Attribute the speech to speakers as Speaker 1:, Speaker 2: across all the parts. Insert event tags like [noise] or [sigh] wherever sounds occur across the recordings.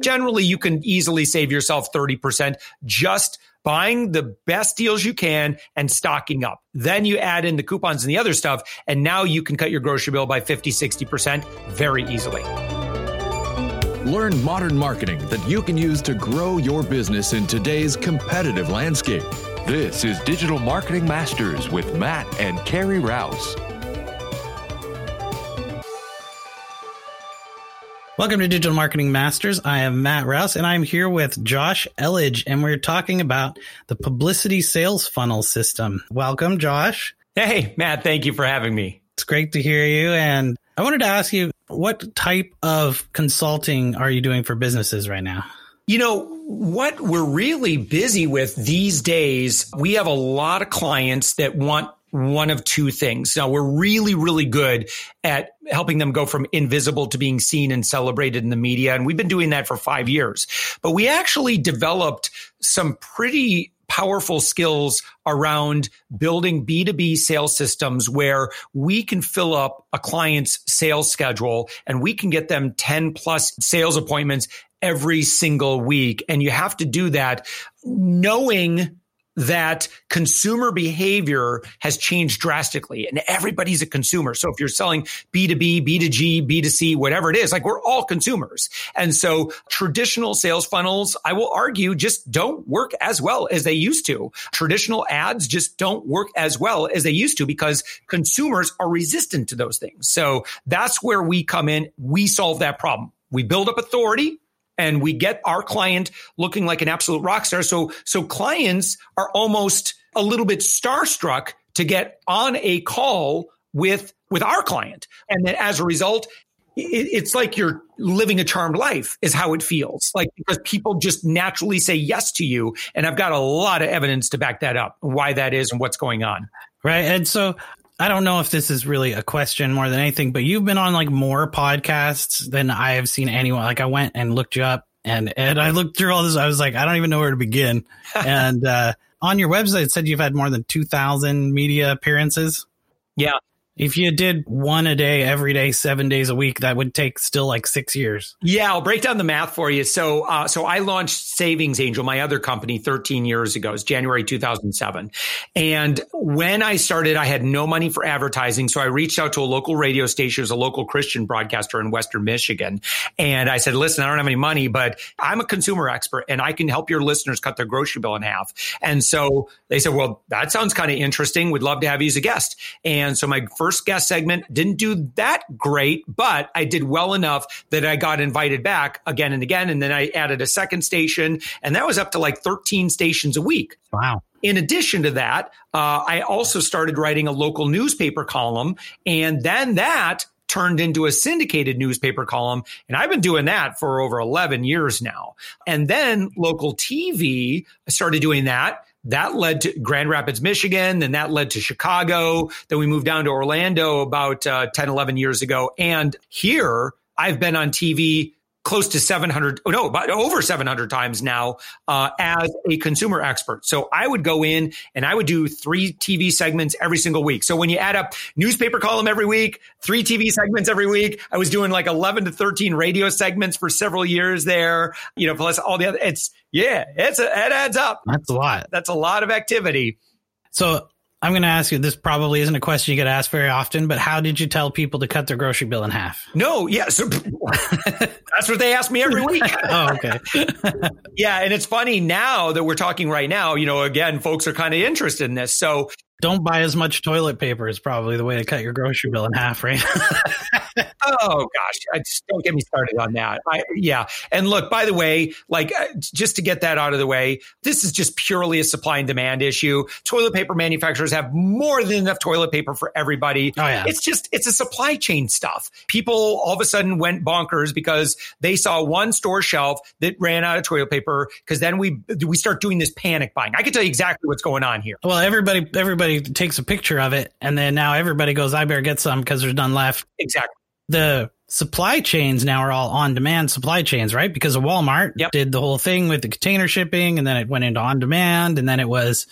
Speaker 1: generally you can easily save yourself 30% just buying the best deals you can and stocking up. Then you add in the coupons and the other stuff, and now you can cut your grocery bill by 50, 60% very easily.
Speaker 2: Learn modern marketing that you can use to grow your business in today's competitive landscape. This is Digital Marketing Masters with Matt and Carrie Rouse.
Speaker 3: Welcome to Digital Marketing Masters. I am Matt Rouse and I'm here with Josh Elledge and we're talking about the publicity sales funnel system. Welcome, Josh.
Speaker 1: Hey, Matt, thank you for having me.
Speaker 3: It's great to hear you. And I wanted to ask you, what type of consulting are you doing for businesses right now?
Speaker 1: You know, what we're really busy with these days, we have a lot of clients that want one of two things. Now we're really, really good at helping them go from invisible to being seen and celebrated in the media. And we've been doing that for five years, but we actually developed some pretty powerful skills around building B2B sales systems where we can fill up a client's sales schedule and we can get them 10 plus sales appointments every single week. And you have to do that knowing that consumer behavior has changed drastically and everybody's a consumer. So if you're selling B2B, B2G, B2C, whatever it is, like we're all consumers. And so traditional sales funnels, I will argue, just don't work as well as they used to. Traditional ads just don't work as well as they used to because consumers are resistant to those things. So that's where we come in. We solve that problem. We build up authority and we get our client looking like an absolute rock star. So, so clients are almost a little bit starstruck to get on a call with, with our client. And then as a result, it's like you're living a charmed life is how it feels like because people just naturally say yes to you and i've got a lot of evidence to back that up why that is and what's going on
Speaker 3: right and so I don't know if this is really a question more than anything, but you've been on like more podcasts than I have seen anyone. Like I went and looked you up and, and I looked through all this. I was like, I don't even know where to begin. [laughs] and, uh, on your website, it said you've had more than 2000 media appearances.
Speaker 1: Yeah.
Speaker 3: If you did one a day, every day, seven days a week, that would take still like six years.
Speaker 1: Yeah, I'll break down the math for you. So, uh, so I launched Savings Angel, my other company, 13 years ago. It's January 2007. And when I started, I had no money for advertising. So I reached out to a local radio station, as a local Christian broadcaster in Western Michigan. And I said, listen, I don't have any money, but I'm a consumer expert and I can help your listeners cut their grocery bill in half. And so they said, well, that sounds kind of interesting. We'd love to have you as a guest. And so my first first guest segment didn't do that great, but I did well enough that I got invited back again and again. And then I added a second station, and that was up to like 13 stations a week.
Speaker 3: Wow.
Speaker 1: In addition to that, uh, I also started writing a local newspaper column, and then that turned into a syndicated newspaper column. And I've been doing that for over 11 years now. And then local TV, I started doing that. That led to Grand Rapids, Michigan. Then that led to Chicago. Then we moved down to Orlando about uh, 10, 11 years ago. And here I've been on TV close to 700 oh no about over 700 times now uh, as a consumer expert. So i would go in and i would do three tv segments every single week. So when you add up newspaper column every week three tv segments every week i was doing like 11 to 13 radio segments for several years there you know plus all the other it's yeah it's a, it adds up.
Speaker 3: That's a lot.
Speaker 1: That's a lot of activity.
Speaker 3: So I'm going to ask you. This probably isn't a question you get asked very often, but how did you tell people to cut their grocery bill in half?
Speaker 1: No, yeah, so [laughs] that's what they ask me every week. [laughs]
Speaker 3: oh, okay. [laughs]
Speaker 1: yeah, and it's funny now that we're talking right now. You know, again, folks are kind of interested in this, so
Speaker 3: don't buy as much toilet paper is probably the way to cut your grocery bill in half, right? [laughs]
Speaker 1: oh gosh, I just don't get me started on that. I, yeah, and look, by the way, like uh, just to get that out of the way, this is just purely a supply and demand issue. Toilet paper manufacturers have more than enough toilet paper for everybody.
Speaker 3: Oh yeah,
Speaker 1: it's just it's a supply chain stuff. People all of a sudden went bonkers because they saw one store shelf that ran out of toilet paper. Because then we we start doing this panic buying. I can tell you exactly what's going on here.
Speaker 3: Well, everybody everybody everybody takes a picture of it, and then now everybody goes, "I better get some because there's none left."
Speaker 1: Exactly.
Speaker 3: The supply chains now are all on demand supply chains, right? Because of Walmart
Speaker 1: yep.
Speaker 3: did the whole thing with the container shipping, and then it went into on demand, and then it was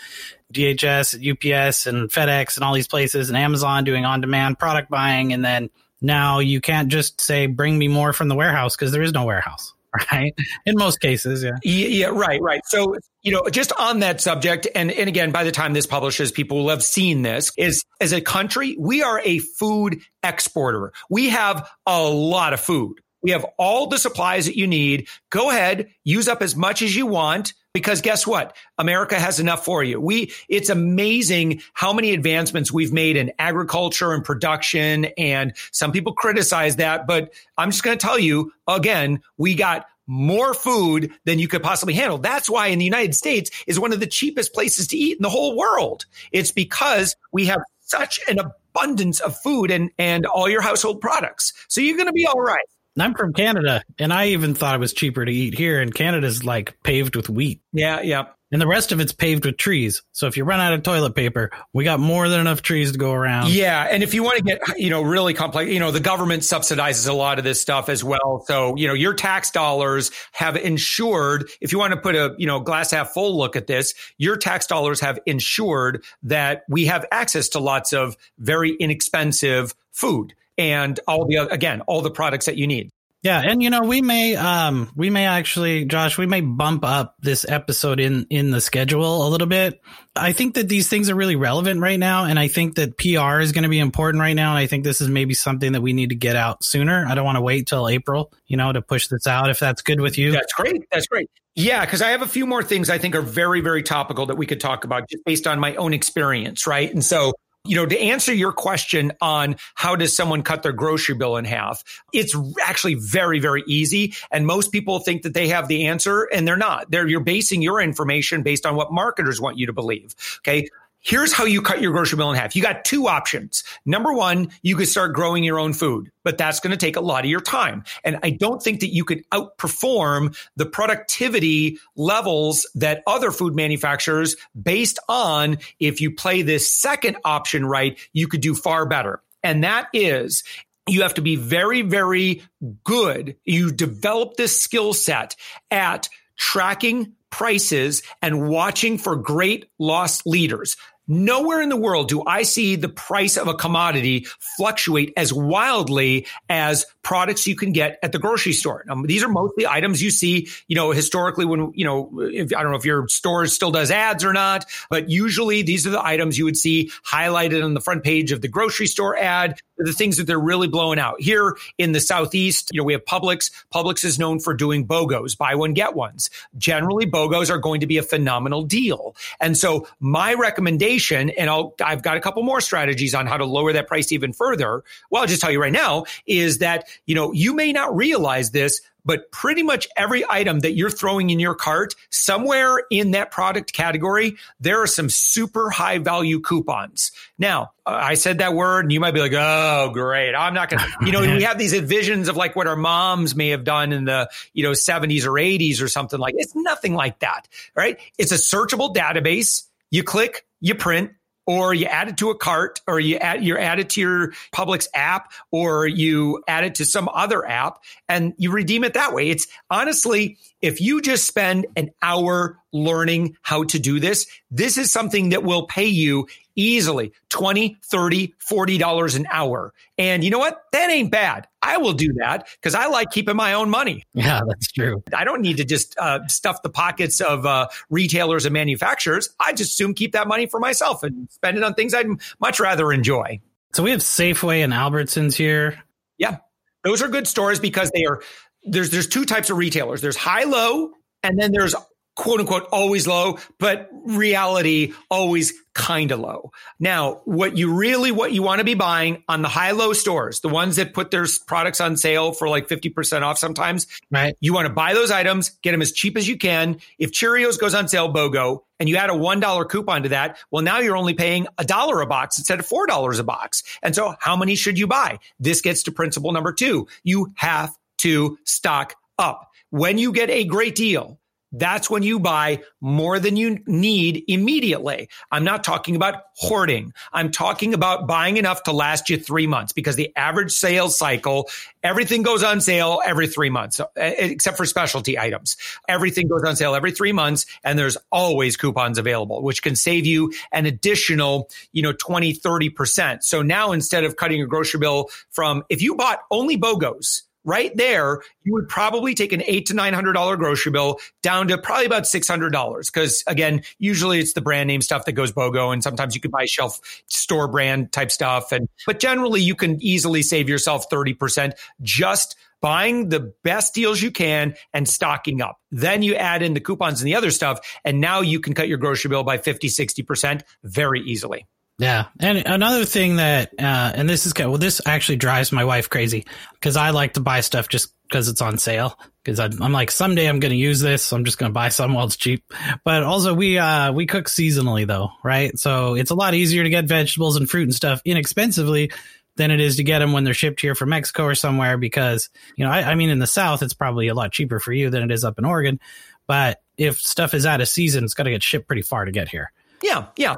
Speaker 3: DHL, UPS, and FedEx, and all these places, and Amazon doing on demand product buying, and then now you can't just say, "Bring me more from the warehouse" because there is no warehouse. [laughs] right? In most cases, yeah.
Speaker 1: yeah. Yeah, right, right. So, you know, just on that subject, and, and again, by the time this publishes, people will have seen this, is as a country, we are a food exporter. We have a lot of food. We have all the supplies that you need. Go ahead, use up as much as you want because guess what? America has enough for you. We, it's amazing how many advancements we've made in agriculture and production. And some people criticize that, but I'm just going to tell you again, we got more food than you could possibly handle. That's why in the United States is one of the cheapest places to eat in the whole world. It's because we have such an abundance of food and, and all your household products. So you're going to be all right.
Speaker 3: I'm from Canada, and I even thought it was cheaper to eat here. And Canada's like paved with wheat.
Speaker 1: Yeah, yeah.
Speaker 3: And the rest of it's paved with trees. So if you run out of toilet paper, we got more than enough trees to go around.
Speaker 1: Yeah. And if you want to get, you know, really complex, you know, the government subsidizes a lot of this stuff as well. So, you know, your tax dollars have ensured, if you want to put a, you know, glass half full look at this, your tax dollars have ensured that we have access to lots of very inexpensive food and all the again all the products that you need.
Speaker 3: Yeah and you know we may um we may actually josh we may bump up this episode in in the schedule a little bit. I think that these things are really relevant right now and i think that pr is going to be important right now and i think this is maybe something that we need to get out sooner. I don't want to wait till april you know to push this out if that's good with you.
Speaker 1: That's great that's great. Yeah, because I have a few more things I think are very, very topical that we could talk about just based on my own experience, right? And so you know, to answer your question on how does someone cut their grocery bill in half, it's actually very, very easy. And most people think that they have the answer and they're not. They're, you're basing your information based on what marketers want you to believe. Okay. Here's how you cut your grocery bill in half. You got two options. Number one, you could start growing your own food, but that's going to take a lot of your time. And I don't think that you could outperform the productivity levels that other food manufacturers based on if you play this second option right, you could do far better. And that is you have to be very, very good. You develop this skill set at tracking prices and watching for great loss leaders. Nowhere in the world do I see the price of a commodity fluctuate as wildly as products you can get at the grocery store. Um, these are mostly items you see, you know, historically when, you know, if, I don't know if your store still does ads or not, but usually these are the items you would see highlighted on the front page of the grocery store ad, the things that they're really blowing out. Here in the Southeast, you know, we have Publix. Publix is known for doing BOGOs, buy one, get ones. Generally, BOGOs are going to be a phenomenal deal. And so my recommendation, and I'll, I've got a couple more strategies on how to lower that price even further. Well, I'll just tell you right now is that, you know, you may not realize this, but pretty much every item that you're throwing in your cart, somewhere in that product category, there are some super high value coupons. Now, I said that word and you might be like, oh, great. I'm not going to, you know, we [laughs] have these visions of like what our moms may have done in the, you know, 70s or 80s or something like it's nothing like that, right? It's a searchable database. You click, you print, or you add it to a cart or you add, you add it to your Publix app or you add it to some other app and you redeem it that way. It's honestly, if you just spend an hour learning how to do this, this is something that will pay you easily 20, 30, 40 dollars an hour. And you know what? That ain't bad. I will do that because I like keeping my own money.
Speaker 3: Yeah, that's true.
Speaker 1: I don't need to just uh, stuff the pockets of uh, retailers and manufacturers. I just soon keep that money for myself and spend it on things I'd much rather enjoy.
Speaker 3: So we have Safeway and Albertsons here.
Speaker 1: Yeah. Those are good stores because they are there's there's two types of retailers. There's high low and then there's quote unquote always low, but reality always kind of low. Now, what you really, what you want to be buying on the high low stores, the ones that put their products on sale for like 50% off sometimes,
Speaker 3: right?
Speaker 1: You want to buy those items, get them as cheap as you can. If Cheerios goes on sale, BOGO, and you add a $1 coupon to that, well, now you're only paying a dollar a box instead of $4 a box. And so how many should you buy? This gets to principle number two. You have to stock up. When you get a great deal, that's when you buy more than you need immediately. I'm not talking about hoarding. I'm talking about buying enough to last you three months because the average sales cycle, everything goes on sale every three months, uh, except for specialty items. Everything goes on sale every three months and there's always coupons available, which can save you an additional, you know, 20, 30%. So now instead of cutting your grocery bill from, if you bought only BOGOs, right there, you would probably take an eight to nine hundred dollar grocery bill down to probably about six hundred dollars. Because again, usually it's the brand name stuff that goes BOGO, and sometimes you can buy shelf store brand type stuff. And but generally, you can easily save yourself thirty percent just buying the best deals you can and stocking up. Then you add in the coupons and the other stuff, and now you can cut your grocery bill by 50, 60% very easily.
Speaker 3: Yeah. And another thing that, uh, and this is, well, this actually drives my wife crazy because I like to buy stuff just because it's on sale. Because I'm like, someday I'm going to use this. So I'm just going to buy some while it's cheap. But also, we uh, we cook seasonally though, right? So it's a lot easier to get vegetables and fruit and stuff inexpensively than it is to get them when they're shipped here from Mexico or somewhere. Because you know, I, I mean, in the South, it's probably a lot cheaper for you than it is up in Oregon. But if stuff is out of season, it's got to get shipped pretty far to get here.
Speaker 1: Yeah, yeah.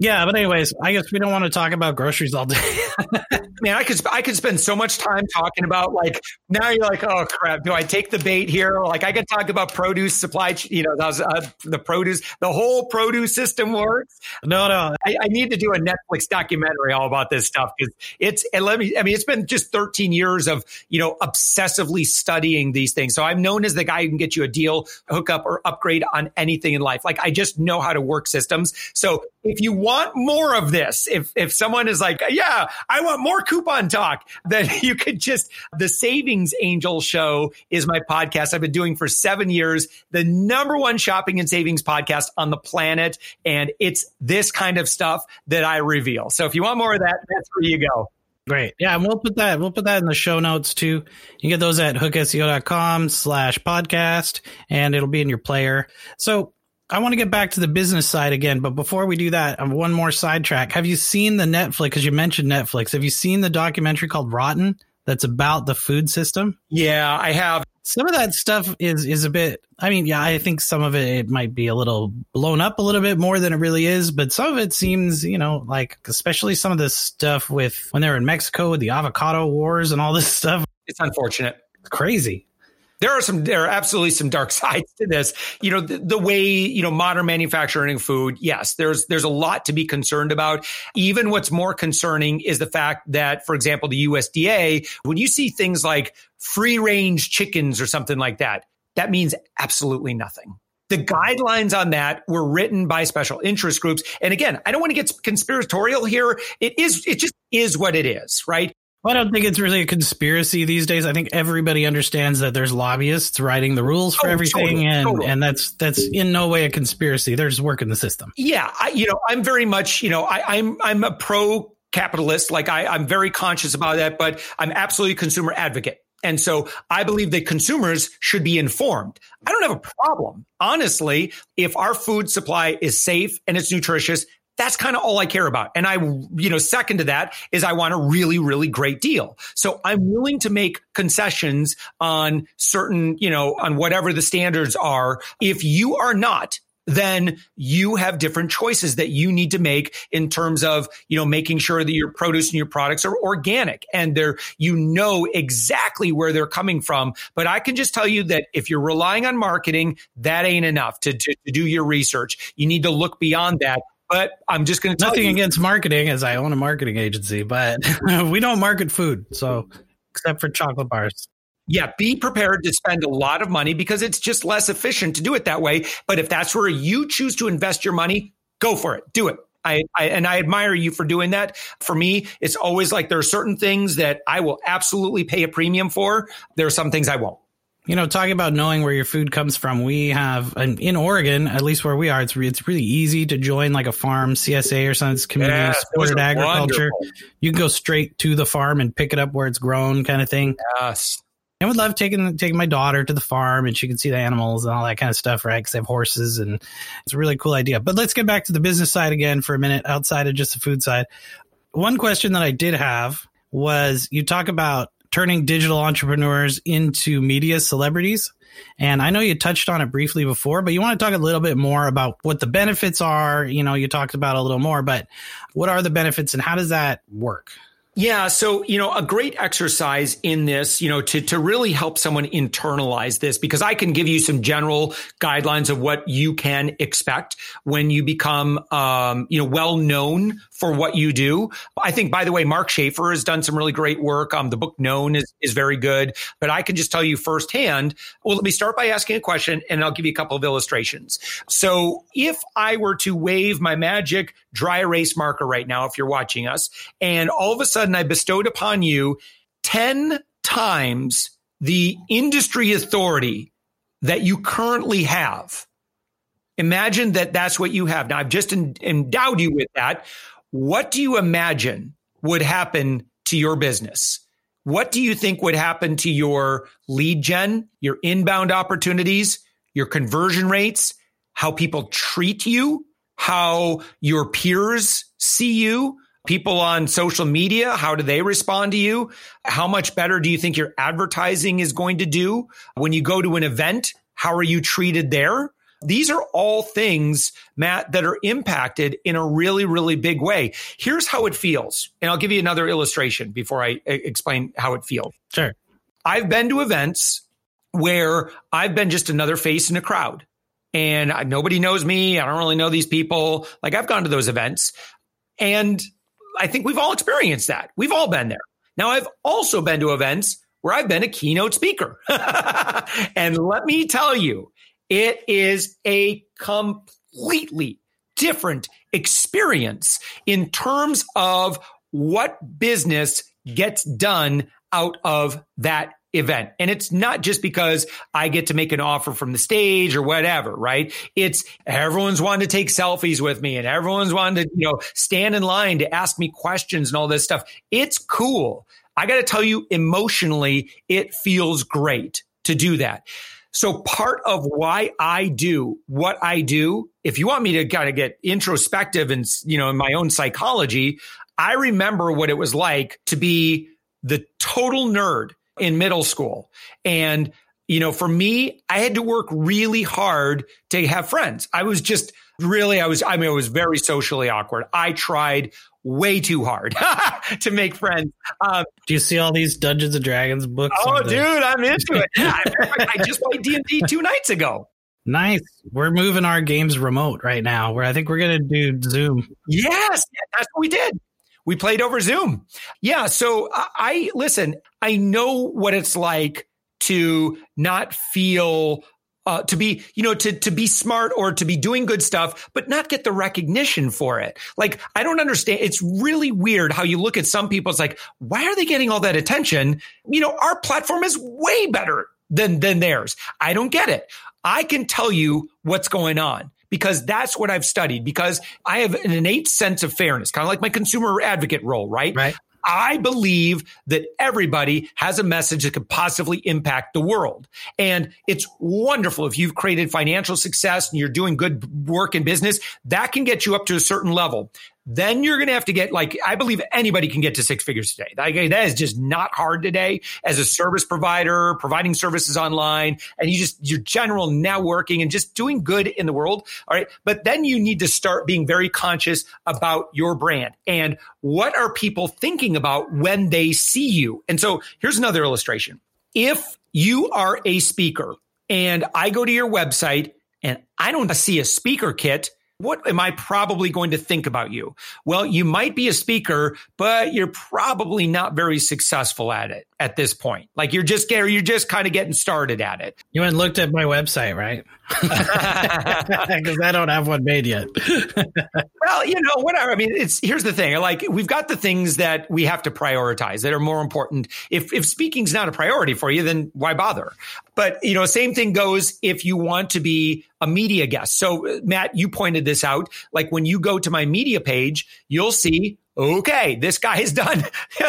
Speaker 3: Yeah, but anyways, I guess we don't want to talk about groceries all day. [laughs]
Speaker 1: Man, I could I could spend so much time talking about like now you're like, oh crap, do I take the bait here? Like I could talk about produce supply, you know, was, uh, the produce, the whole produce system works.
Speaker 3: No, no,
Speaker 1: I, I need to do a Netflix documentary all about this stuff because it's and let me. I mean, it's been just 13 years of you know obsessively studying these things. So I'm known as the guy who can get you a deal, hookup, or upgrade on anything in life. Like I just know how to work systems. So if you want more of this, if if someone is like, yeah, I want more coupon talk, then [laughs] you could just the Savings Angel Show is my podcast I've been doing for seven years, the number one shopping and savings podcast on the planet, and it's this kind of stuff that I reveal. So if you want more of that, that's where you go.
Speaker 3: Great. Yeah, and we'll put that we'll put that in the show notes too. You get those at hookseo.com slash podcast and it'll be in your player. So I want to get back to the business side again, but before we do that, one more sidetrack. Have you seen the Netflix? Because you mentioned Netflix. Have you seen the documentary called Rotten? That's about the food system.
Speaker 1: Yeah, I have.
Speaker 3: Some of that stuff is is a bit. I mean, yeah, I think some of it, it might be a little blown up a little bit more than it really is, but some of it seems, you know, like especially some of the stuff with when they were in Mexico with the avocado wars and all this stuff.
Speaker 1: It's unfortunate.
Speaker 3: It's crazy
Speaker 1: there are some there are absolutely some dark [laughs] sides to this. You know the, the, way you know modern manufacturing food yes there's there's a lot to be concerned about. Even what's more concerning is the fact that for example the USDA when you see things like free range chickens or something like that that means absolutely nothing. The guidelines on that were written by special interest groups. And again i don't want to get conspiratorial here. It is it just is what it is right
Speaker 3: well, I don't think it's really a conspiracy these days. I think everybody understands that there's lobbyists writing the rules for oh, everything, totally, and totally. and that's that's in no way a conspiracy. They're just working the system.
Speaker 1: Yeah, I, you know, I'm very much, you know, I, I'm I'm a pro capitalist. Like I, I'm very conscious about that, but I'm absolutely a consumer advocate. And so I believe that consumers should be informed. I don't have a problem, honestly, if our food supply is safe and it's nutritious that's kind of all I care about. And I, you know, second to that is I want a really, really great deal. So I'm willing to make concessions on certain, you know, on whatever the standards are. If you are not, then you have different choices that you need to make in terms of, you know, making sure that your produce and your products are organic and they're, you know exactly where they're coming from. But I can just tell you that if you're relying on marketing, that ain't enough to, to, to do your research. You need to look beyond that but I'm just going to
Speaker 3: nothing
Speaker 1: you,
Speaker 3: against marketing, as I own a marketing agency, but [laughs] we don't market food, so except for chocolate bars.
Speaker 1: Yeah, be prepared to spend a lot of money because it's just less efficient to do it that way. But if that's where you choose to invest your money, go for it. Do it. I, I, and I admire you for doing that. For me, it's always like there are certain things that I will absolutely pay a premium for. There are some things I won't.
Speaker 3: You know, talking about knowing where your food comes from, we have in Oregon, at least where we are, it's it's really easy to join like a farm CSA or something. It's community yeah, supported agriculture. Wonderful. You can go straight to the farm and pick it up where it's grown, kind of thing.
Speaker 1: Yes.
Speaker 3: I would love taking taking my daughter to the farm and she can see the animals and all that kind of stuff, right? Because they have horses and it's a really cool idea. But let's get back to the business side again for a minute, outside of just the food side. One question that I did have was you talk about turning digital entrepreneurs into media celebrities. And I know you touched on it briefly before, but you want to talk a little bit more about what the benefits are. You know, you talked about a little more, but what are the benefits and how does that work?
Speaker 1: Yeah. So, you know, a great exercise in this, you know, to, to really help someone internalize this, because I can give you some general guidelines of what you can expect when you become, um, you know, well known for what you do. I think, by the way, Mark Schaefer has done some really great work. Um, the book Known is, is very good, but I can just tell you firsthand. Well, let me start by asking a question and I'll give you a couple of illustrations. So if I were to wave my magic dry erase marker right now, if you're watching us, and all of a sudden I bestowed upon you 10 times the industry authority that you currently have. Imagine that that's what you have. Now, I've just endowed you with that. What do you imagine would happen to your business? What do you think would happen to your lead gen, your inbound opportunities, your conversion rates, how people treat you, how your peers see you, people on social media, how do they respond to you? How much better do you think your advertising is going to do when you go to an event? How are you treated there? These are all things, Matt, that are impacted in a really, really big way. Here's how it feels. And I'll give you another illustration before I explain how it feels.
Speaker 3: Sure.
Speaker 1: I've been to events where I've been just another face in a crowd and nobody knows me. I don't really know these people. Like I've gone to those events and I think we've all experienced that. We've all been there. Now I've also been to events where I've been a keynote speaker. [laughs] and let me tell you, it is a completely different experience in terms of what business gets done out of that event. And it's not just because I get to make an offer from the stage or whatever, right? It's everyone's wanting to take selfies with me and everyone's wanting to, you know, stand in line to ask me questions and all this stuff. It's cool. I got to tell you, emotionally, it feels great to do that. So part of why I do what I do, if you want me to kind of get introspective and, you know, in my own psychology, I remember what it was like to be the total nerd in middle school. And, you know, for me, I had to work really hard to have friends. I was just really, I was, I mean, I was very socially awkward. I tried way too hard [laughs] to make friends.
Speaker 3: Um, Do you see all these Dungeons and Dragons books?
Speaker 1: Oh, dude, I'm into it. [laughs] Yeah, I just played D and D two nights ago.
Speaker 3: Nice. We're moving our games remote right now. Where I think we're gonna do Zoom.
Speaker 1: Yes, that's what we did. We played over Zoom. Yeah. So I listen, I know what it's like to not feel uh, to be, you know, to to be smart or to be doing good stuff, but not get the recognition for it. Like, I don't understand. It's really weird how you look at some people. It's like, why are they getting all that attention? You know, our platform is way better than than theirs. I don't get it. I can tell you what's going on because that's what I've studied because I have an innate sense of fairness, kind of like my consumer advocate role, right?
Speaker 3: Right.
Speaker 1: I believe that everybody has a message that could possibly impact the world. And it's wonderful if you've created financial success and you're doing good work in business, that can get you up to a certain level then you're going to have to get like I believe anybody can get to six figures today. Like, that is just not hard today as a service provider, providing services online, and you just your general networking and just doing good in the world. All right, but then you need to start being very conscious about your brand and what are people thinking about when they see you. And so here's another illustration. If you are a speaker and I go to your website and I don't see a speaker kit what am I probably going to think about you? Well, you might be a speaker, but you're probably not very successful at it at this point. Like you're just you're just kind of getting started at it.
Speaker 3: You went and looked at my website, right? [laughs] Because I don't have one made yet. [laughs]
Speaker 1: well, you know, whatever. I mean, it's here's the thing. Like we've got the things that we have to prioritize that are more important. If if speaking's not a priority for you, then why bother? But you know, same thing goes if you want to be a media guest. So uh, Matt, you pointed this out. Like when you go to my media page, you'll see okay, this guy has [laughs] done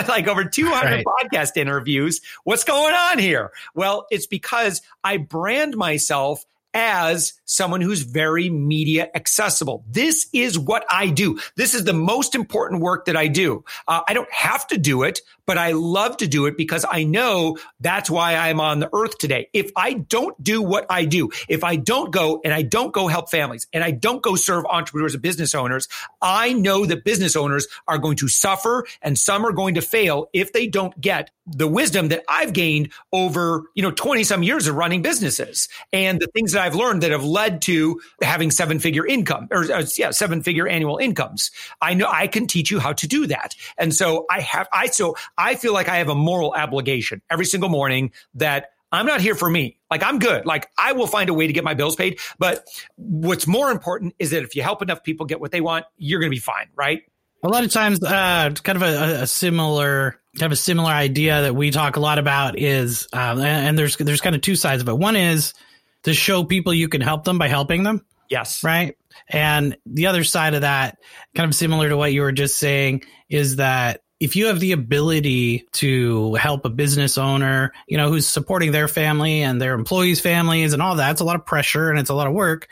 Speaker 1: like over 200 right. podcast interviews. What's going on here? Well, it's because I brand myself as someone who's very media accessible. This is what I do. This is the most important work that I do. Uh, I don't have to do it, but I love to do it because I know that's why I'm on the earth today. If I don't do what I do, if I don't go and I don't go help families and I don't go serve entrepreneurs and business owners, I know that business owners are going to suffer and some are going to fail if they don't get the wisdom that I've gained over, you know, 20 some years of running businesses and the things that I've learned that have led to having seven figure income or uh, yeah, seven figure annual incomes. I know I can teach you how to do that. And so I have, I, so I feel like I have a moral obligation every single morning that I'm not here for me. Like I'm good. Like I will find a way to get my bills paid. But what's more important is that if you help enough people get what they want, you're going to be fine. Right.
Speaker 3: A lot of times, uh, kind of a, a, similar kind of a similar idea that we talk a lot about is, um, and, and there's there's kind of two sides of it. One is to show people you can help them by helping them.
Speaker 1: Yes.
Speaker 3: Right. And the other side of that, kind of similar to what you were just saying, is that if you have the ability to help a business owner, you know, who's supporting their family and their employees' families and all that, it's a lot of pressure and it's a lot of work.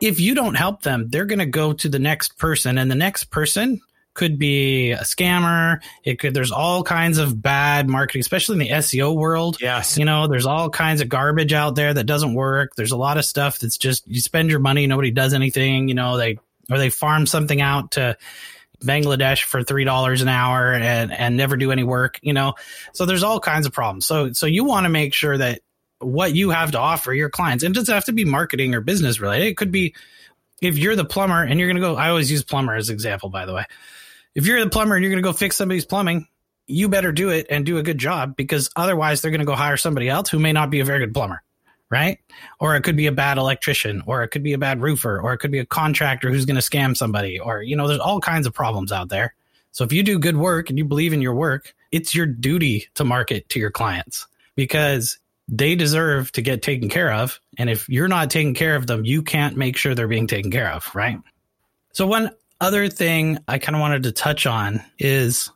Speaker 3: If you don't help them, they're going to go to the next person and the next person could be a scammer. It could, there's all kinds of bad marketing, especially in the SEO world.
Speaker 1: Yes.
Speaker 3: You know, there's all kinds of garbage out there that doesn't work. There's a lot of stuff that's just, you spend your money, nobody does anything, you know, they, or they farm something out to Bangladesh for $3 an hour and, and never do any work, you know? So there's all kinds of problems. So, so you want to make sure that what you have to offer your clients, and it doesn't have to be marketing or business related. It could be if you're the plumber and you're to go, I always use plumber as example, by the way if you're the plumber and you're to go fix somebody's plumbing, you better do it and do a good job because otherwise they're to go hire somebody else who may not be a very good plumber, right? Or it could be a bad electrician, or it could be a bad roofer, or it could be a contractor who's going to scam somebody, or, you know, there's all kinds of problems out there. So if you do good work and you believe in your work, it's your duty to market to your clients because they deserve to get taken care of. And if you're not taking care of them, you can't make sure they're being taken care of, right? So one other thing I kind of wanted to touch on is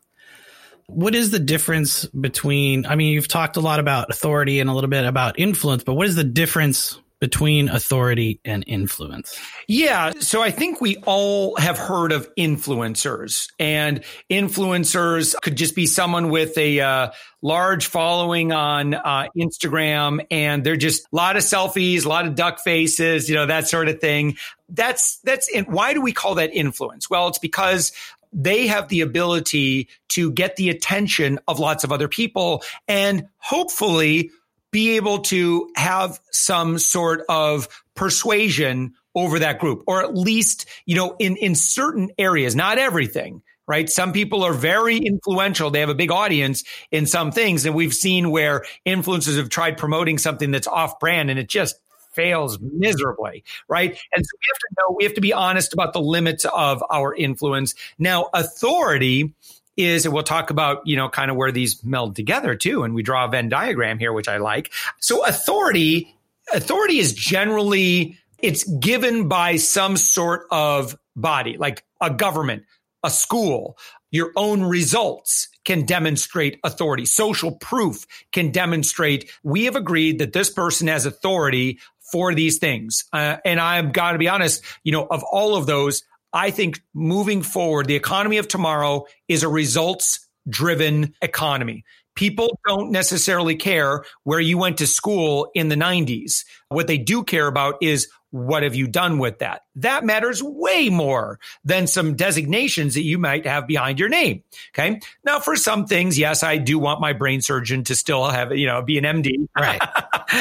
Speaker 3: what is the difference between I mean you've talked a lot about authority and a little bit about influence, but what is the difference between authority and influence?
Speaker 1: Yeah. So I think we all have heard of influencers and influencers could just be someone with a uh, large following on uh, Instagram and they're just a lot of selfies, a lot of duck faces, you know, that sort of thing. That's, that's, why do we call that influence? Well, it's because they have the ability to get the attention of lots of other people and hopefully be able to have some sort of persuasion over that group, or at least, you know, in, in certain areas, not everything, right? Some people are very influential. They have a big audience in some things. And we've seen where influencers have tried promoting something that's off brand and it just fails miserably, right? And so we have to know, we have to be honest about the limits of our influence. Now, authority is, and we'll talk about, you know, kind of where these meld together too. And we draw a Venn diagram here, which I like. So authority, authority is generally, it's given by some sort of body, like a government, a school, your own results can demonstrate authority. Social proof can demonstrate we have agreed that this person has authority for these things. Uh, and I've got to be honest, you know, of all of those, I think moving forward, the economy of tomorrow is a results driven economy. People don't necessarily care where you went to school in the 90s. What they do care about is what have you done with that? That matters way more than some designations that you might have behind your name. Okay. Now, for some things, yes, I do want my brain surgeon to still have, you know, be an MD.
Speaker 3: Right.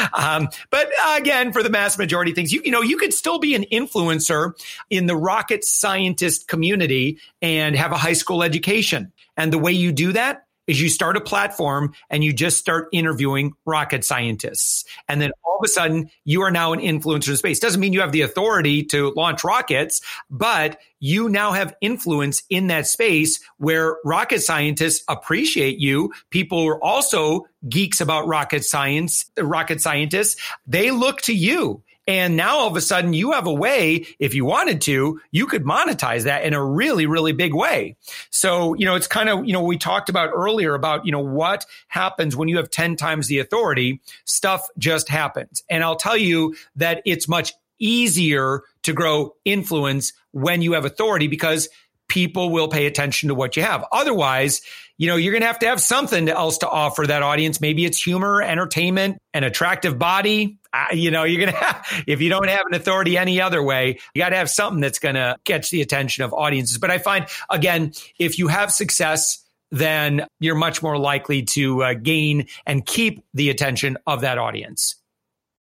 Speaker 3: [laughs]
Speaker 1: um, but again, for the mass majority of things, you, you know, you could still be an influencer in the rocket scientist community and have a high school education. And the way you do that is you start a platform and you just start interviewing rocket scientists. And then all of a sudden you are now an influencer in space. Doesn't mean you have the authority to launch rockets, but you now have influence in that space where rocket scientists appreciate you. People are also geeks about rocket science, rocket scientists. They look to you and now all of a sudden you have a way, if you wanted to, you could monetize that in a really, really big way. So, you know, it's kind of, you know, we talked about earlier about, you know, what happens when you have 10 times the authority, stuff just happens. And I'll tell you that it's much easier to grow influence when you have authority because people will pay attention to what you have. Otherwise, you know, you're going to have to have something else to offer that audience. Maybe it's humor, entertainment, an attractive body. Uh, you know, you're going to have, [laughs] if you don't have an authority any other way, you got to have something that's going to catch the attention of audiences. But I find, again, if you have success, then you're much more likely to uh, gain and keep the attention of that audience.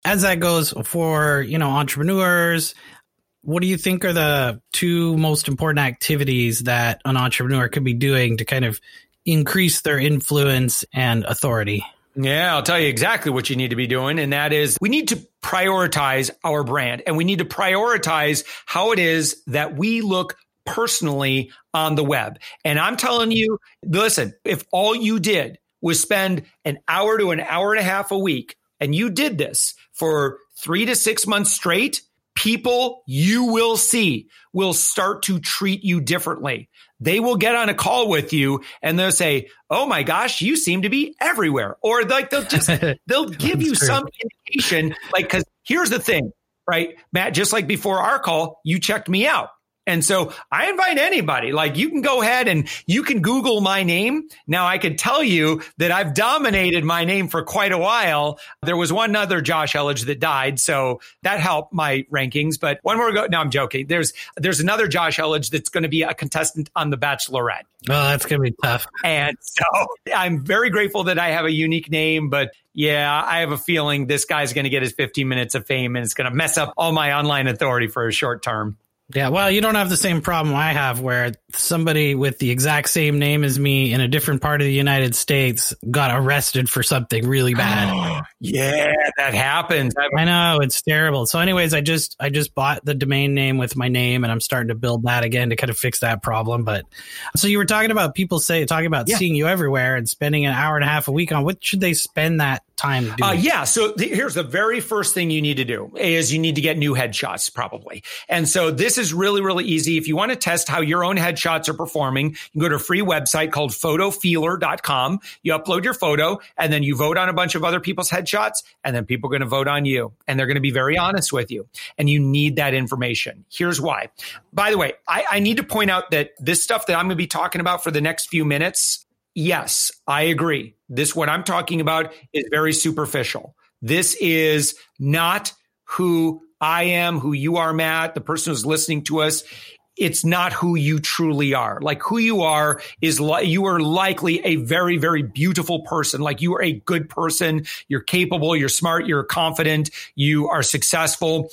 Speaker 3: As that goes for, you know, entrepreneurs, what do you think are the two most important activities that an entrepreneur could be doing to kind of increase their influence and authority?
Speaker 1: Yeah, I'll tell you exactly what you need to be doing. And that is we need to prioritize our brand and we need to prioritize how it is that we look personally on the web. And I'm telling you, listen, if all you did was spend an hour to an hour and a half a week and you did this for three to six months straight, people you will see will start to treat you differently. They will get on a call with you and they'll say, Oh my gosh, you seem to be everywhere. Or like they'll just, [laughs] they'll give you true. some indication. Like, cause here's the thing, right? Matt, just like before our call, you checked me out. And so I invite anybody, like you can go ahead and you can Google my name. Now I can tell you that I've dominated my name for quite a while. There was one other Josh Elledge that died. So that helped my rankings, but one more go. No, I'm joking. There's, there's another Josh Elledge that's going to be a contestant on the Bachelorette.
Speaker 3: Oh, that's going to be tough.
Speaker 1: And so [laughs] I'm very grateful that I have a unique name, but yeah, I have a feeling this guy's going to get his 15 minutes of fame and it's going to mess up all my online authority for a short term.
Speaker 3: Yeah, well, you don't have the same problem I have where somebody with the exact same name as me in a different part of the United States got arrested for something really bad. [gasps]
Speaker 1: yeah, that happens.
Speaker 3: I know, it's terrible. So anyways, I just I just bought the domain name with my name and I'm starting to build that again to kind of fix that problem, but so you were talking about people say talking about yeah. seeing you everywhere and spending an hour and a half a week on what should they spend that time
Speaker 1: uh, yeah. So th- here's the very first thing you need to do is you need to get new headshots probably. And so this is really, really easy. If you want to test how your own headshots are performing, you go to a free website called photofeeler.com. You upload your photo and then you vote on a bunch of other people's headshots and then people are going to vote on you and they're going to be very honest with you. And you need that information. Here's why. By the way, I, I need to point out that this stuff that I'm going to be talking about for the next few minutes, yes, I agree. This, what I'm talking about is very superficial. This is not who I am, who you are, Matt, the person who's listening to us. It's not who you truly are. Like who you are is like you are likely a very, very beautiful person. Like you are a good person. You're capable. You're smart. You're confident. You are successful.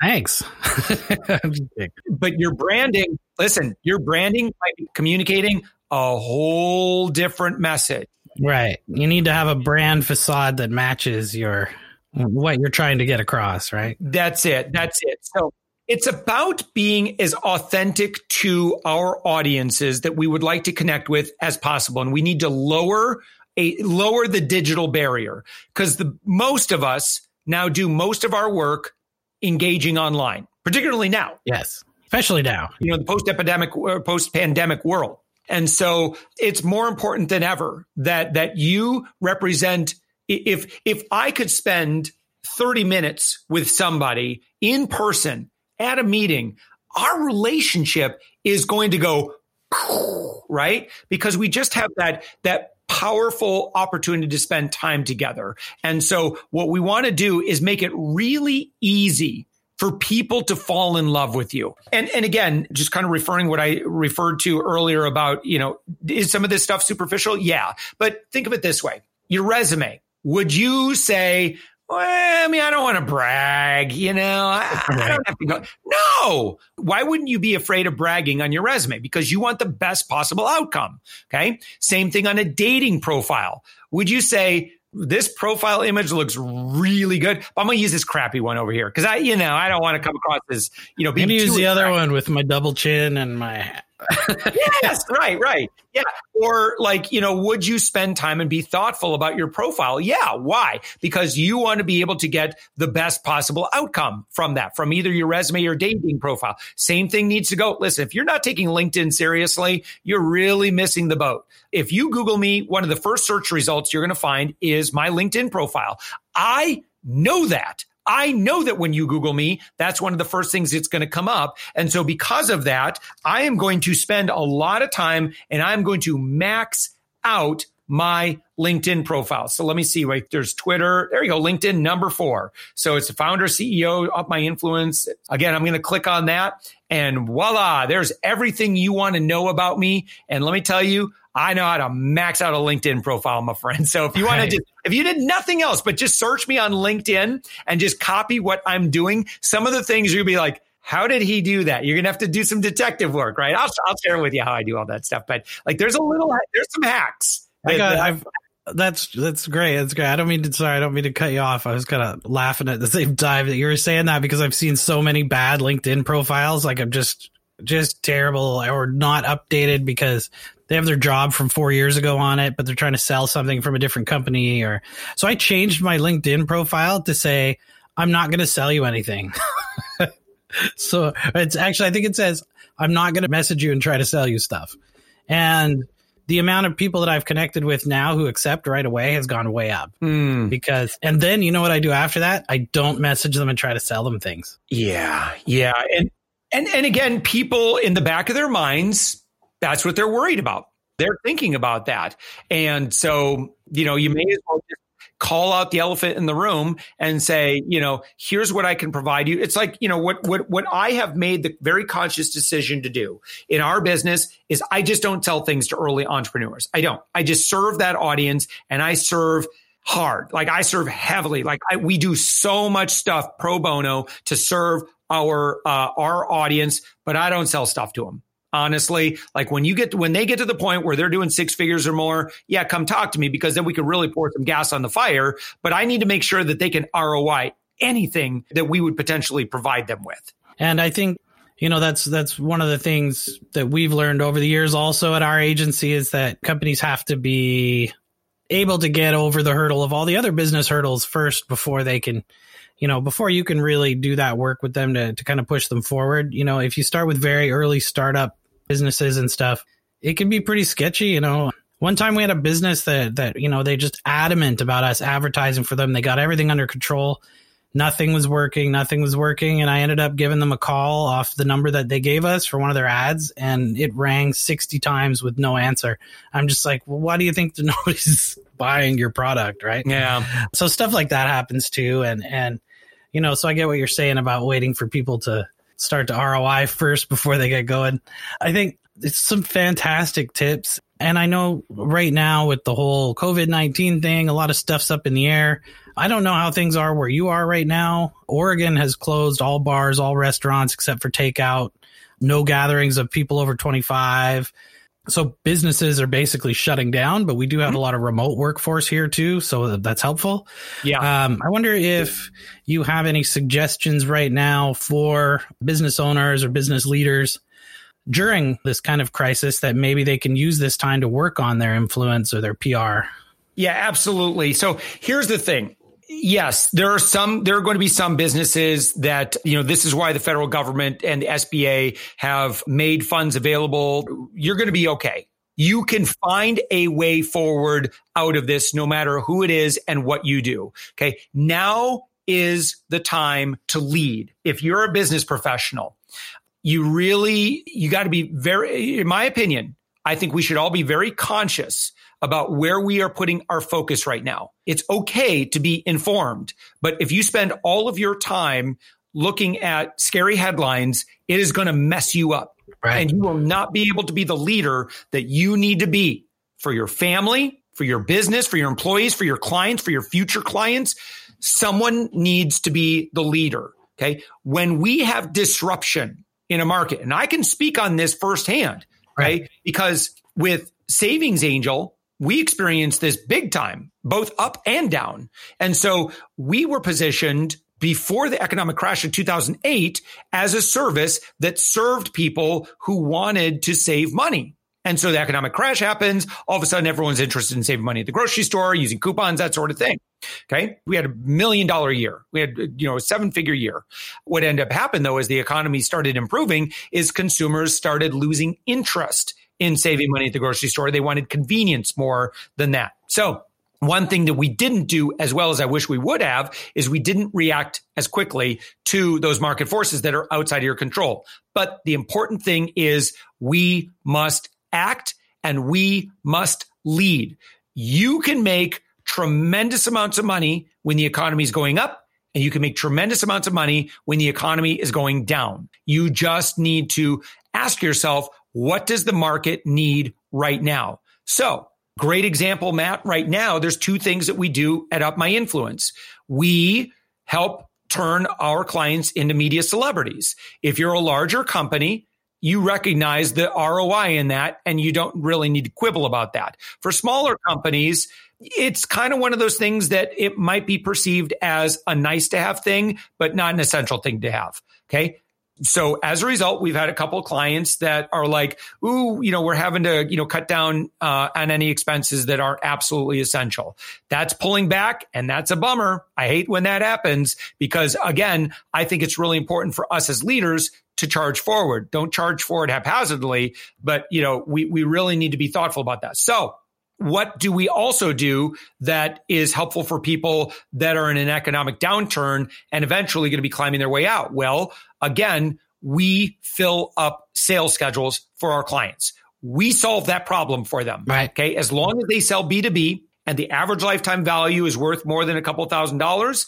Speaker 3: Thanks. [laughs] [laughs]
Speaker 1: but your branding, listen, your branding communicating a whole different message.
Speaker 3: Right. You need to have a brand facade that matches your what you're trying to get across, right?
Speaker 1: That's it. That's it. So it's about being as authentic to our audiences that we would like to connect with as possible. And we need to lower a lower the digital barrier because the most of us now do most of our work engaging online, particularly now.
Speaker 3: Yes. Especially now.
Speaker 1: You know, the post epidemic, uh, post pandemic world. And so it's more important than ever that, that you represent. If, if I could spend 30 minutes with somebody in person at a meeting, our relationship is going to go [laughs] right because we just have that that powerful opportunity to spend time together. And so what we want to do is make it really easy for people to fall in love with you. And and again, just kind of referring what I referred to earlier about, you know, is some of this stuff superficial? Yeah. But think of it this way. Your resume. Would you say, well, I mean, I don't want to brag, you know, I, I, don't have to go. No. Why wouldn't you be afraid of bragging on your resume? Because you want the best possible outcome. Okay. Same thing on a dating profile. Would you say, this profile image looks really good. I'm gonna use this crappy one over here because I, you know, I don't want to come across as, you know,
Speaker 3: being use the other one with my double chin and my
Speaker 1: yes, right, right. Yeah. Or like, you know, would you spend time and be thoughtful about your profile? Yeah. Why? Because you want to be able to get the best possible outcome from that, from either your resume or dating profile. Same thing needs to go. Listen, if you're not taking LinkedIn seriously, you're really missing the boat. If you Google me, one of the first search results you're going to find is my LinkedIn profile. I know that. I know that when you Google me, that's one of the first things that's going to come up. And so because of that, I am going to spend a lot of time and I'm going to max out my LinkedIn profile. So let me see. Wait, there's Twitter. There you go. LinkedIn number four. So it's the founder, CEO of my influence. Again, I'm going to click on that and voila, there's everything you want to know about me. And let me tell you, I know how to max out a LinkedIn profile, my friend. So if you want to just, if you did nothing else, but just search me on LinkedIn and just copy what I'm doing, some of the things you'll be like, how did he do that? You're going to have to do some detective work, right? I'll, I'll share with you how I do all that stuff. But like, there's a little, there's some hacks.
Speaker 3: I got, I've, that's that's great. That's great. I don't mean to. Sorry, I don't mean to cut you off. I was kind of laughing at the same time that you were saying that because I've seen so many bad LinkedIn profiles. Like I'm just just terrible or not updated because they have their job from four years ago on it, but they're trying to sell something from a different company. Or so I changed my LinkedIn profile to say I'm not going to sell you anything. [laughs] so it's actually I think it says I'm not going to message you and try to sell you stuff. And the amount of people that I've connected with now who accept right away has gone way up.
Speaker 1: Mm.
Speaker 3: Because, and then you know what I do after that? I don't message them and try to sell them things.
Speaker 1: Yeah. Yeah. And, and, and again, people in the back of their minds, that's what they're worried about. They're thinking about that. And so, you know, you may as well just call out the elephant in the room and say, you know, here's what I can provide you. It's like, you know, what what what I have made the very conscious decision to do in our business is I just don't tell things to early entrepreneurs. I don't. I just serve that audience and I serve hard. Like I serve heavily. Like I, we do so much stuff pro bono to serve our uh, our audience, but I don't sell stuff to them honestly. Like when you get to, when they get to the point where they're doing six figures or more, yeah, come talk to me because then we can really pour some gas on the fire. But I need to make sure that they can ROI anything that we would potentially provide them with.
Speaker 3: And I think you know that's that's one of the things that we've learned over the years also at our agency is that companies have to be able to get over the hurdle of all the other business hurdles first before they can you know, before you can really do that work with them to, to kind of push them forward, you know, if you start with very early startup businesses and stuff, it can be pretty sketchy, you know. One time we had a business that that you know they just adamant about us advertising for them. They got everything under control. Nothing was working. Nothing was working, and I ended up giving them a call off the number that they gave us for one of their ads, and it rang sixty times with no answer. I'm just like, well, why do you think [laughs] nobody's buying your product, right?
Speaker 1: Yeah.
Speaker 3: So stuff like that happens too, and and you know, so I get what you're saying about waiting for people to start to ROI first before they get going. I think it's some fantastic tips. And I know right now with the whole COVID 19 thing, a lot of stuff's up in the air. I don't know how things are where you are right now. Oregon has closed all bars, all restaurants except for takeout, no gatherings of people over 25 so businesses are basically shutting down, but we do have mm-hmm. a lot of remote workforce here too, so that's helpful.
Speaker 1: Yeah.
Speaker 3: Um, I wonder if you have any suggestions right now for business owners or business leaders during this kind of crisis that maybe they can use this time to work on their influence or their PR.
Speaker 1: Yeah, absolutely. So here's the thing yes, there are some, there are going to be some businesses that, you know, this is why the federal government and the SBA have made funds available. You're going to be okay. You can find a way forward out of this no matter who it is and what you do. Okay. Now is the time to lead. If you're a business professional, you really, you got to be very, in my opinion, I think we should all be very conscious about where we are putting our focus right now. It's okay to be informed, but if you spend all of your time looking at scary headlines, it is going to mess you up.
Speaker 3: Right.
Speaker 1: And you will not be able to be the leader that you need to be for your family, for your business, for your employees, for your clients, for your future clients. Someone needs to be the leader. Okay. When we have disruption in a market, and I can speak on this firsthand, right? right? Because with Savings Angel, we experienced this big time, both up and down. And so we were positioned before the economic crash of 2008 as a service that served people who wanted to save money. And so the economic crash happens. All of a sudden, everyone's interested in saving money at the grocery store, using coupons, that sort of thing. Okay. We had a million dollar year. We had, you know, a seven figure year. What ended up happening though, as the economy started improving is consumers started losing interest in saving money at the grocery store. They wanted convenience more than that. So one thing that we didn't do as well as I wish we would have is we didn't react as quickly to those market forces that are outside of your control. But the important thing is we must act and we must lead. You can make tremendous amounts of money when the economy is going up and you can make tremendous amounts of money when the economy is going down. You just need to ask yourself, what does the market need right now? So Great example, Matt. Right now, there's two things that we do at Up My Influence. We help turn our clients into media celebrities. If you're a larger company, you recognize the ROI in that and you don't really need to quibble about that. For smaller companies, it's kind of one of those things that it might be perceived as a nice to have thing, but not an essential thing to have. Okay so as a result, we've had a couple clients that are like, "Ooh, you know, we're having to, you know, cut down uh, on any expenses that aren't absolutely essential." That's pulling back, and that's a bummer. I hate when that happens because, again, I think it's really important for us as leaders to charge forward. Don't charge forward haphazardly, but you know, we we really need to be thoughtful about that. So what do we also do that is helpful for people that are in an economic downturn and eventually going to be climbing their way out? Well, again, we fill up sales schedules for our clients. We solve that problem for them.
Speaker 3: Right.
Speaker 1: Okay. As long as they sell B2B and the average lifetime value is worth more than a couple thousand dollars,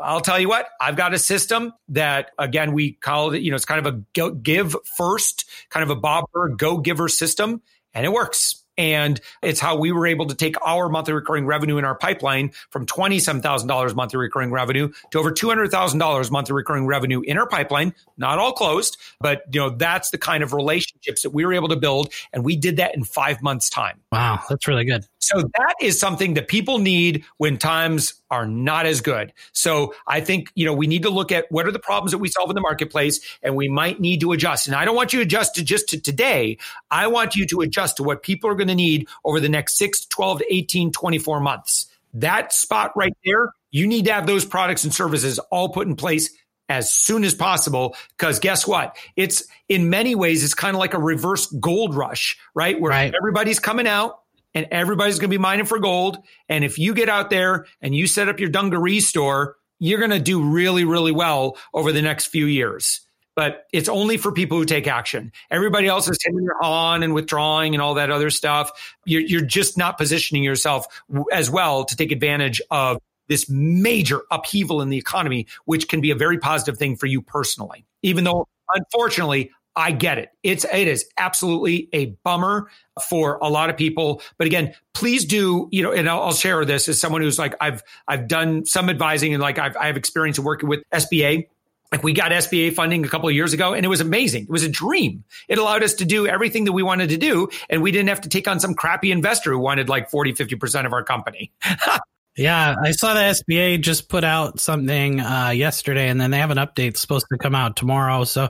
Speaker 1: I'll tell you what, I've got a system that again, we call it, you know, it's kind of a give first, kind of a Bob Burg go giver system and it works. And it's how we were able to take our monthly recurring revenue in our pipeline from $27,000 monthly recurring revenue to over $200,000 monthly recurring revenue in our pipeline. Not all closed, but you know, that's the kind of relationships that we were able to build. And we did that in five months time.
Speaker 3: Wow. That's really good.
Speaker 1: So that is something that people need when times are not as good. So I think, you know, we need to look at what are the problems that we solve in the marketplace and we might need to adjust. And I don't want you to adjust to just to today. I want you to adjust to what people are going to need over the next 6, 12 to 18, 24 months. That spot right there, you need to have those products and services all put in place as soon as possible. Because guess what? It's in many ways, it's kind of like a reverse gold rush, right? Where right. everybody's coming out and everybody's going to be mining for gold. And if you get out there and you set up your dungaree store, you're going to do really, really well over the next few years. But it's only for people who take action. Everybody else is hitting on and withdrawing and all that other stuff. You're, you're just not positioning yourself as well to take advantage of this major upheaval in the economy, which can be a very positive thing for you personally. Even though, unfortunately, I get it. It's it is absolutely a bummer for a lot of people. But again, please do you know, and I'll, I'll share this as someone who's like I've I've done some advising and like I've I have experience working with SBA. Like we got SBA funding a couple of years ago and it was amazing. It was a dream. It allowed us to do everything that we wanted to do. And we didn't have to take on some crappy investor who wanted like 40, 50% of our company. [laughs]
Speaker 3: Yeah, I saw the SBA just put out something uh, yesterday, and then they have an update supposed to come out tomorrow. So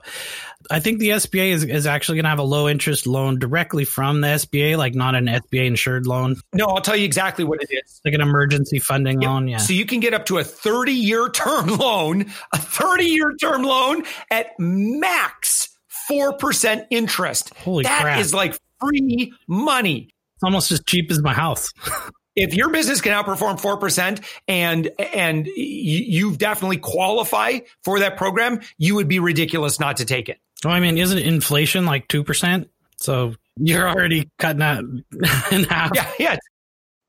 Speaker 3: I think the SBA is, is actually going to have a low interest loan directly from the SBA, like not an SBA insured loan.
Speaker 1: No, I'll tell you exactly what it is.
Speaker 3: Like an emergency funding yep. loan. Yeah.
Speaker 1: So you can get up to a 30 year term [laughs] loan, a 30 year term loan at max 4% interest.
Speaker 3: Holy
Speaker 1: that
Speaker 3: crap.
Speaker 1: That is like free money.
Speaker 3: It's almost as cheap as my house. [laughs]
Speaker 1: if your business can outperform 4% and and you definitely qualify for that program you would be ridiculous not to take it.
Speaker 3: Well i mean isn't inflation like 2% so you're already cutting that [laughs] in half.
Speaker 1: Yeah yeah.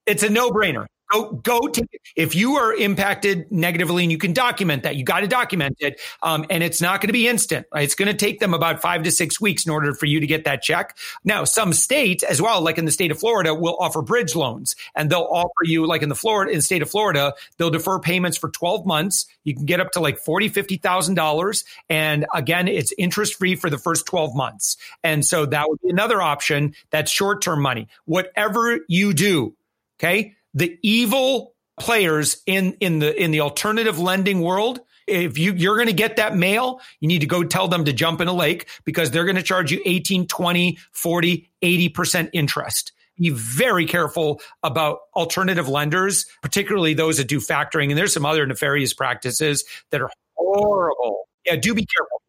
Speaker 1: It's a no-brainer go go to if you are impacted negatively and you can document that you got to document it um, and it's not going to be instant. Right? it's going to take them about five to six weeks in order for you to get that check. Now some states as well like in the state of florida will offer bridge loans and they'll offer you like in the florida in the state of florida they'll defer payments for 12 months. You can get up to like 40 50 thousand dollars and again it's interest free for the first 12 months. And so that would be another option. That's short term money. Whatever you do okay the evil players in in the in the alternative lending world if you you're going to get that mail you need to go tell them to jump in a lake because they're going to charge you 18 20 40 80% interest. Be very careful about alternative lenders particularly those that do factoring. And there's some other nefarious practices that are horrible. Yeah do be careful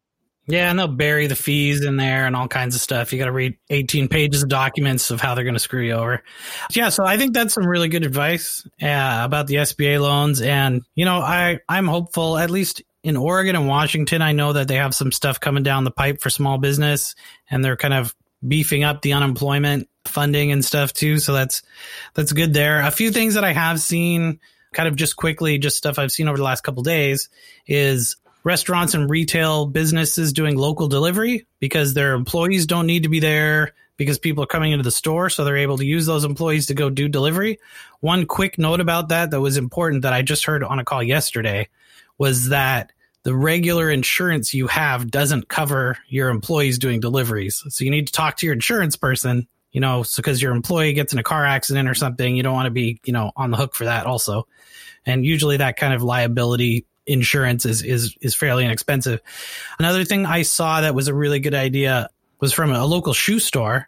Speaker 3: Yeah, and they'll bury the fees in there and all kinds of stuff. You got to read 18 pages of documents of how they're going to screw you over. Yeah, so I think that's some really good advice uh, about the SBA loans. And, you know, I, I'm hopeful, at least in Oregon and Washington, I know that they have some stuff coming down the pipe for small business and they're kind of beefing up the unemployment funding and stuff too. So that's, that's good there. A few things that I have seen kind of just quickly, just stuff I've seen over the last couple days is restaurants and retail businesses doing local delivery because their employees don't need to be there because people are coming into the store. So they're able to use those employees to go do delivery. One quick note about that that was important that I just heard on a call yesterday was that the regular insurance you have doesn't cover your employees doing deliveries. So you need to talk to your insurance person, you know, because your employee gets in a car accident or something. You don't want to be, you know, on the hook for that also. And usually that kind of liability insurance is is is fairly inexpensive. Another thing I saw that was a really good idea was from a local shoe store,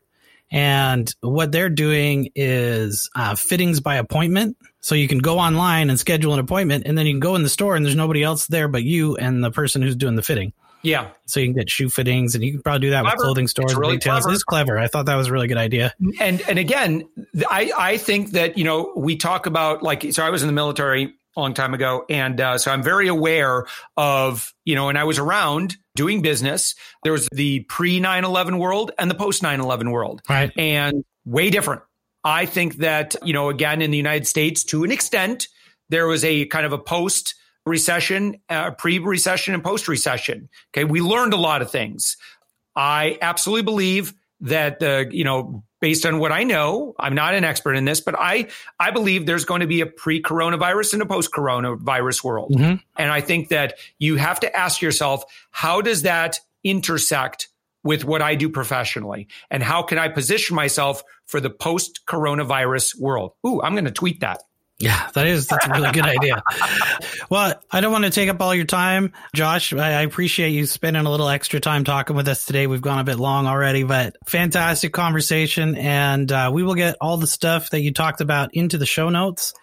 Speaker 3: and what they're doing is uh, fittings by appointment. So you can go online and schedule an appointment, and then you can go in the store, and there's nobody else there but you and the person who's doing the fitting.
Speaker 1: Yeah.
Speaker 3: So you can get shoe fittings, and you can probably do that clever. with clothing stores
Speaker 1: it's really
Speaker 3: retails.
Speaker 1: Clever.
Speaker 3: It's clever. I thought that was a really good idea.
Speaker 1: And and again, I I think that you know we talk about like so I was in the military a long time ago. And uh, so I'm very aware of, you know, and I was around doing business. There was the pre 9 11 world and the post 9 11 world.
Speaker 3: Right.
Speaker 1: And way different. I think that, you know, again, in the United States, to an extent, there was a kind of a post recession, uh, pre recession, and post recession. Okay. We learned a lot of things. I absolutely believe that the, you know, based on what I know, I'm not an expert in this, but I I believe there's going to be a pre-coronavirus and a post-coronavirus world. Mm-hmm. And I think that you have to ask yourself, how does that intersect with what I do professionally? And how can I position myself for the post-coronavirus world? Ooh, I'm going to tweet that.
Speaker 3: Yeah, that is that's a really good [laughs] idea. Well, I don't want to take up all your time, Josh. I, I, appreciate you spending a little extra time talking with us today. We've gone a bit long already, but fantastic conversation, and uh, we will get all the stuff that you talked about into the show notes.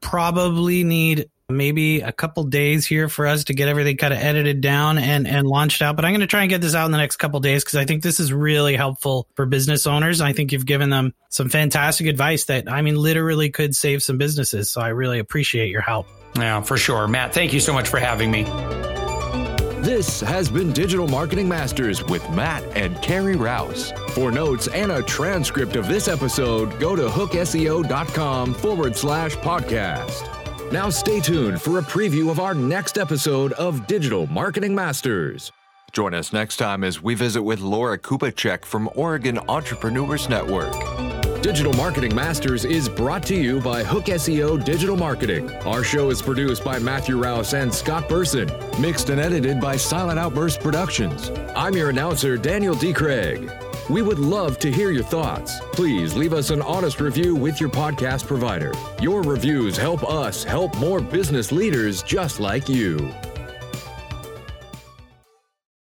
Speaker 3: Probably need maybe a couple days here for us to get everything kind of edited down and, and launched out. But I'm going to try and get this out in the next couple days because I think this is really helpful for business owners. I think you've given them some fantastic advice that, I mean, literally could save some businesses. So I really appreciate your help.
Speaker 1: Yeah, for sure. Matt, thank you so much for having me.
Speaker 2: This has been Digital Marketing Masters with Matt and Carrie Rouse. For notes and a transcript of this episode, go to hookseo.com forward slash podcast. Now stay tuned for a preview of our next episode of Digital Marketing Masters. Join us next time as we visit with Laura Kupacek from Oregon Entrepreneurs Network. Digital Marketing Masters is brought to you by Hook SEO Digital Marketing. Our show is produced by Matthew Rouse and Scott Burson, mixed and edited by Silent Outburst Productions. I'm your announcer, Daniel D. Craig. We would love to hear your thoughts. Please leave us an honest review with your podcast provider. Your reviews help us help more business leaders just like you.